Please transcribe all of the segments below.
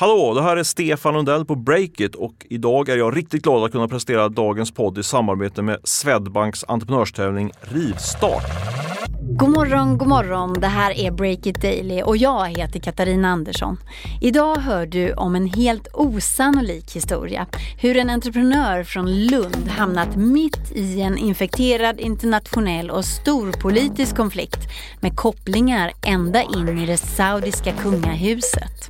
Hallå, det här är Stefan Lundell på Breakit och idag är jag riktigt glad att kunna prestera dagens podd i samarbete med Swedbanks entreprenörstävling Rivstart. God morgon, god morgon. Det här är Breakit Daily och jag heter Katarina Andersson. Idag hör du om en helt osannolik historia. Hur en entreprenör från Lund hamnat mitt i en infekterad internationell och storpolitisk konflikt med kopplingar ända in i det saudiska kungahuset.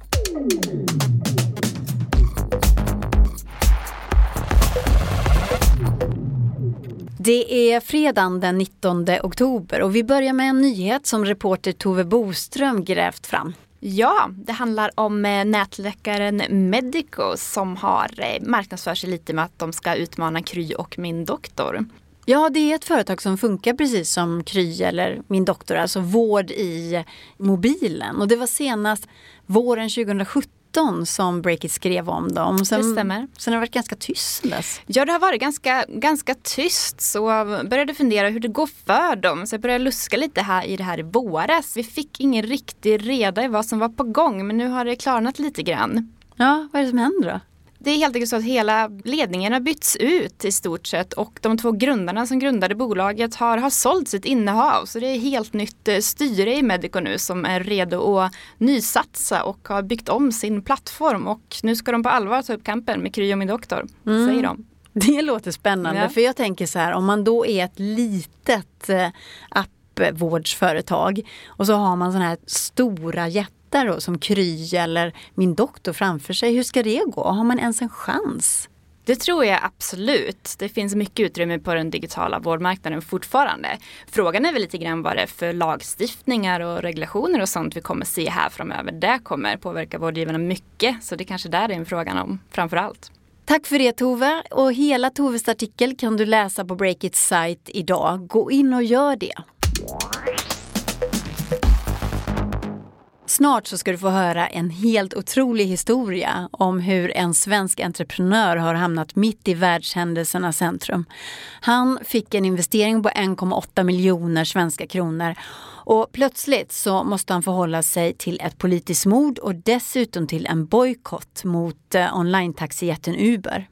Det är fredagen den 19 oktober och vi börjar med en nyhet som reporter Tove Boström grävt fram. Ja, det handlar om eh, nätläkaren Medico som har eh, marknadsför sig lite med att de ska utmana Kry och Min Doktor. Ja, det är ett företag som funkar precis som Kry eller Min Doktor, alltså vård i mobilen. Och det var senast våren 2017 som Breakit skrev om dem. Sen, det stämmer. Sen har det varit ganska tyst dess. Ja, det har varit ganska, ganska tyst. Så jag började fundera hur det går för dem. Så jag började luska lite här i det här i våras. Vi fick ingen riktig reda i vad som var på gång, men nu har det klarnat lite grann. Ja, vad är det som händer då? Det är helt enkelt så att hela ledningen har bytts ut i stort sett och de två grundarna som grundade bolaget har, har sålt sitt innehav. Så det är helt nytt eh, styre i Medico nu som är redo att nysatsa och har byggt om sin plattform och nu ska de på allvar ta upp kampen med Kry och min doktor, mm. säger de. Det låter spännande ja. för jag tänker så här om man då är ett litet eh, appvårdsföretag och så har man sådana här stora jätte jättar då, som Kry eller min doktor framför sig. Hur ska det gå? Har man ens en chans? Det tror jag absolut. Det finns mycket utrymme på den digitala vårdmarknaden fortfarande. Frågan är väl lite grann vad det är för lagstiftningar och regulationer och sånt vi kommer se här framöver. Det kommer påverka vårdgivarna mycket. Så det kanske där är en frågan om framför allt. Tack för det Tove och hela Toves artikel kan du läsa på Breakits sajt idag. Gå in och gör det. Snart så ska du få höra en helt otrolig historia om hur en svensk entreprenör har hamnat mitt i världshändelsernas centrum. Han fick en investering på 1,8 miljoner svenska kronor och plötsligt så måste han förhålla sig till ett politiskt mord och dessutom till en bojkott mot eh, online-taxijätten Uber.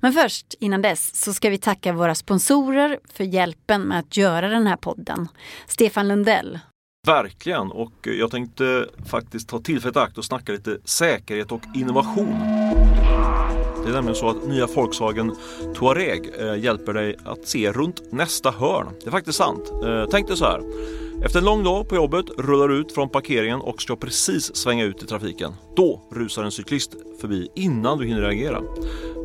Men först, innan dess, så ska vi tacka våra sponsorer för hjälpen med att göra den här podden. Stefan Lundell, Verkligen och jag tänkte faktiskt ta tillfället i akt och snacka lite säkerhet och innovation. Det är nämligen så att nya Volkswagen Touareg eh, hjälper dig att se runt nästa hörn. Det är faktiskt sant. Eh, tänk dig så här. Efter en lång dag på jobbet rullar du ut från parkeringen och ska precis svänga ut i trafiken. Då rusar en cyklist förbi innan du hinner reagera.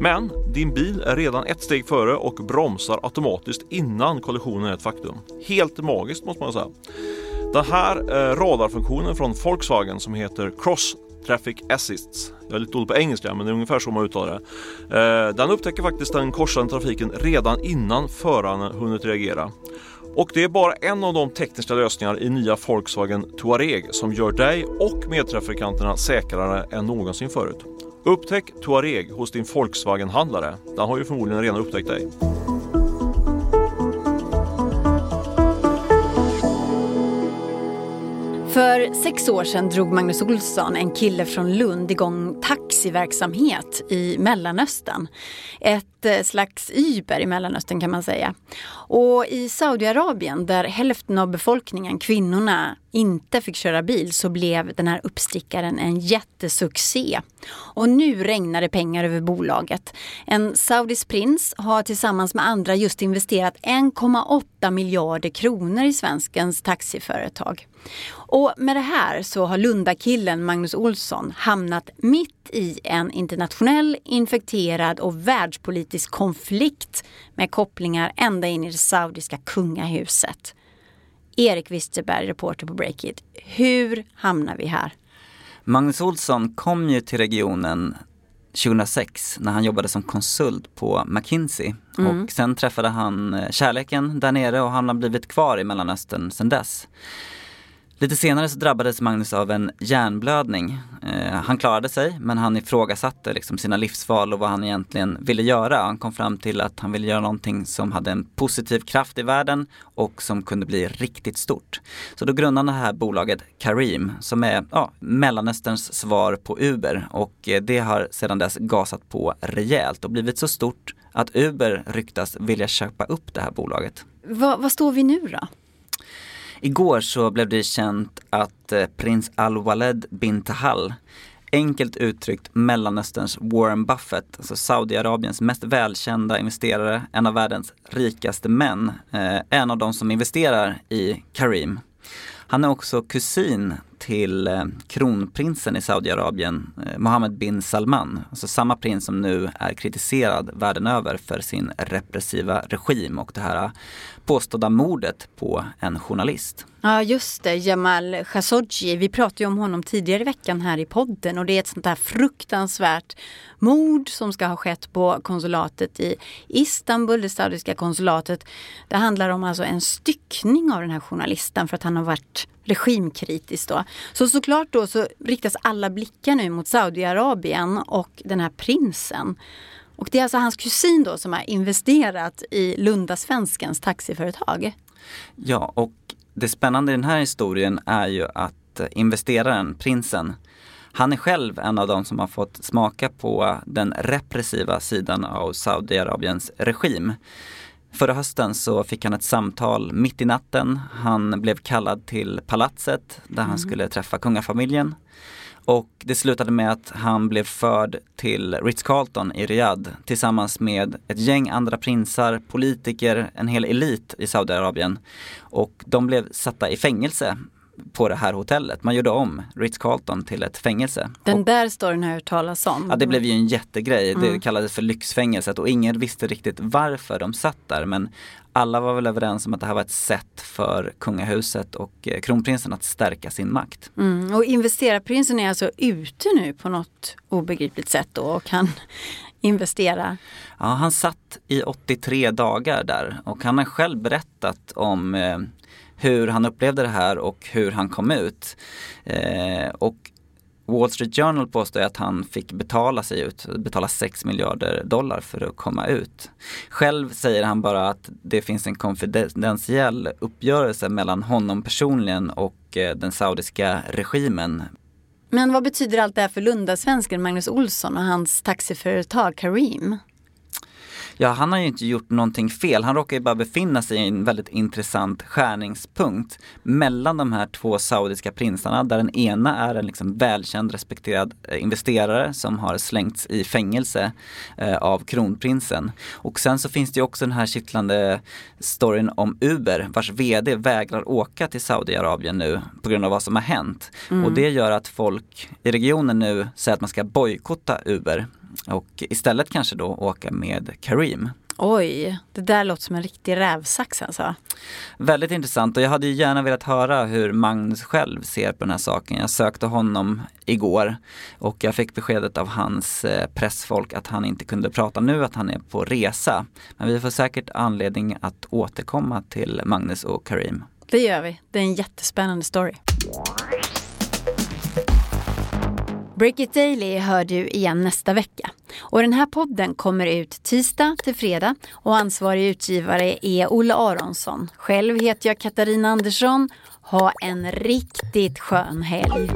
Men din bil är redan ett steg före och bromsar automatiskt innan kollisionen är ett faktum. Helt magiskt måste man säga. Den här eh, radarfunktionen från Volkswagen som heter Cross Traffic Assists. Jag är lite dålig på engelska men det är ungefär så man uttalar det. Eh, den upptäcker faktiskt den korsande trafiken redan innan föraren hunnit reagera. Och det är bara en av de tekniska lösningar i nya Volkswagen Touareg som gör dig och medtrafikanterna säkrare än någonsin förut. Upptäck Touareg hos din Volkswagen-handlare. Den har ju förmodligen redan upptäckt dig. För sex år sedan drog Magnus Olsson, en kille från Lund, igång taxiverksamhet i Mellanöstern. Ett ett eh, slags Uber i Mellanöstern kan man säga. Och i Saudiarabien där hälften av befolkningen, kvinnorna, inte fick köra bil så blev den här uppstickaren en jättesuccé. Och nu regnar det pengar över bolaget. En saudisk prins har tillsammans med andra just investerat 1,8 miljarder kronor i svenskens taxiföretag. Och med det här så har Lundakillen Magnus Olsson hamnat mitt i en internationell, infekterad och världspolitisk konflikt med kopplingar ända in i det saudiska kungahuset. Erik Wisterberg, reporter på Breakit. Hur hamnar vi här? Magnus Olsson kom ju till regionen 2006 när han jobbade som konsult på McKinsey. Mm. Och sen träffade han eh, kärleken där nere och han har blivit kvar i Mellanöstern sedan dess. Lite senare så drabbades Magnus av en hjärnblödning. Eh, han klarade sig men han ifrågasatte liksom sina livsval och vad han egentligen ville göra. Han kom fram till att han ville göra någonting som hade en positiv kraft i världen och som kunde bli riktigt stort. Så då grundade han det här bolaget Kareem som är ja, Mellanösterns svar på Uber och eh, det har sedan dess gasat på rejält och blivit så stort att Uber ryktas vilja köpa upp det här bolaget. Vad står vi nu då? Igår så blev det känt att eh, prins Al-Waled bin Tahal Enkelt uttryckt Mellanösterns Warren Buffett, alltså Saudiarabiens mest välkända investerare, en av världens rikaste män, eh, en av de som investerar i Karim. Han är också kusin till eh, kronprinsen i Saudiarabien, eh, Mohammed bin Salman. Alltså samma prins som nu är kritiserad världen över för sin repressiva regim och det här eh, påstådda mordet på en journalist. Ja just det, Jamal Khashoggi. Vi pratade ju om honom tidigare i veckan här i podden och det är ett sånt där fruktansvärt mord som ska ha skett på konsulatet i Istanbul, det saudiska konsulatet. Det handlar om alltså en styckning av den här journalisten för att han har varit regimkritisk då. Så såklart då så riktas alla blickar nu mot Saudiarabien och den här prinsen. Och det är alltså hans kusin då som har investerat i Lundasvenskens taxiföretag. Ja, och det spännande i den här historien är ju att eh, investeraren, prinsen, han är själv en av de som har fått smaka på den repressiva sidan av Saudiarabiens regim. Förra hösten så fick han ett samtal mitt i natten. Han blev kallad till palatset där han mm. skulle träffa kungafamiljen. Och det slutade med att han blev förd till Ritz-Carlton i Riyadh tillsammans med ett gäng andra prinsar, politiker, en hel elit i Saudiarabien. Och de blev satta i fängelse på det här hotellet. Man gjorde om Ritz-Carlton till ett fängelse. Den där storyn har jag hört talas om. Ja det blev ju en jättegrej. Mm. Det kallades för lyxfängelset och ingen visste riktigt varför de satt där. Men alla var väl överens om att det här var ett sätt för kungahuset och eh, kronprinsen att stärka sin makt. Mm. Och investerarprinsen är alltså ute nu på något obegripligt sätt då och kan investera? Ja, han satt i 83 dagar där och han har själv berättat om eh, hur han upplevde det här och hur han kom ut. Eh, och Wall Street Journal påstår att han fick betala sig ut, betala 6 miljarder dollar för att komma ut. Själv säger han bara att det finns en konfidentiell uppgörelse mellan honom personligen och eh, den saudiska regimen. Men vad betyder allt det här för Lundasvensken Magnus Olsson och hans taxiföretag Kareem? Ja, han har ju inte gjort någonting fel. Han råkar ju bara befinna sig i en väldigt intressant skärningspunkt mellan de här två saudiska prinsarna där den ena är en liksom välkänd respekterad eh, investerare som har slängts i fängelse eh, av kronprinsen. Och sen så finns det ju också den här kittlande storyn om Uber vars VD vägrar åka till Saudiarabien nu på grund av vad som har hänt. Mm. Och det gör att folk i regionen nu säger att man ska bojkotta Uber och istället kanske då åka med Kareem. Oj, det där låter som en riktig rävsax alltså. Väldigt intressant och jag hade gärna velat höra hur Magnus själv ser på den här saken. Jag sökte honom igår och jag fick beskedet av hans eh, pressfolk att han inte kunde prata nu, att han är på resa. Men vi får säkert anledning att återkomma till Magnus och Kareem. Det gör vi. Det är en jättespännande story. Break It Daily hör du igen nästa vecka. Och den här podden kommer ut tisdag till fredag och ansvarig utgivare är Olle Aronsson. Själv heter jag Katarina Andersson. Ha en riktigt skön helg.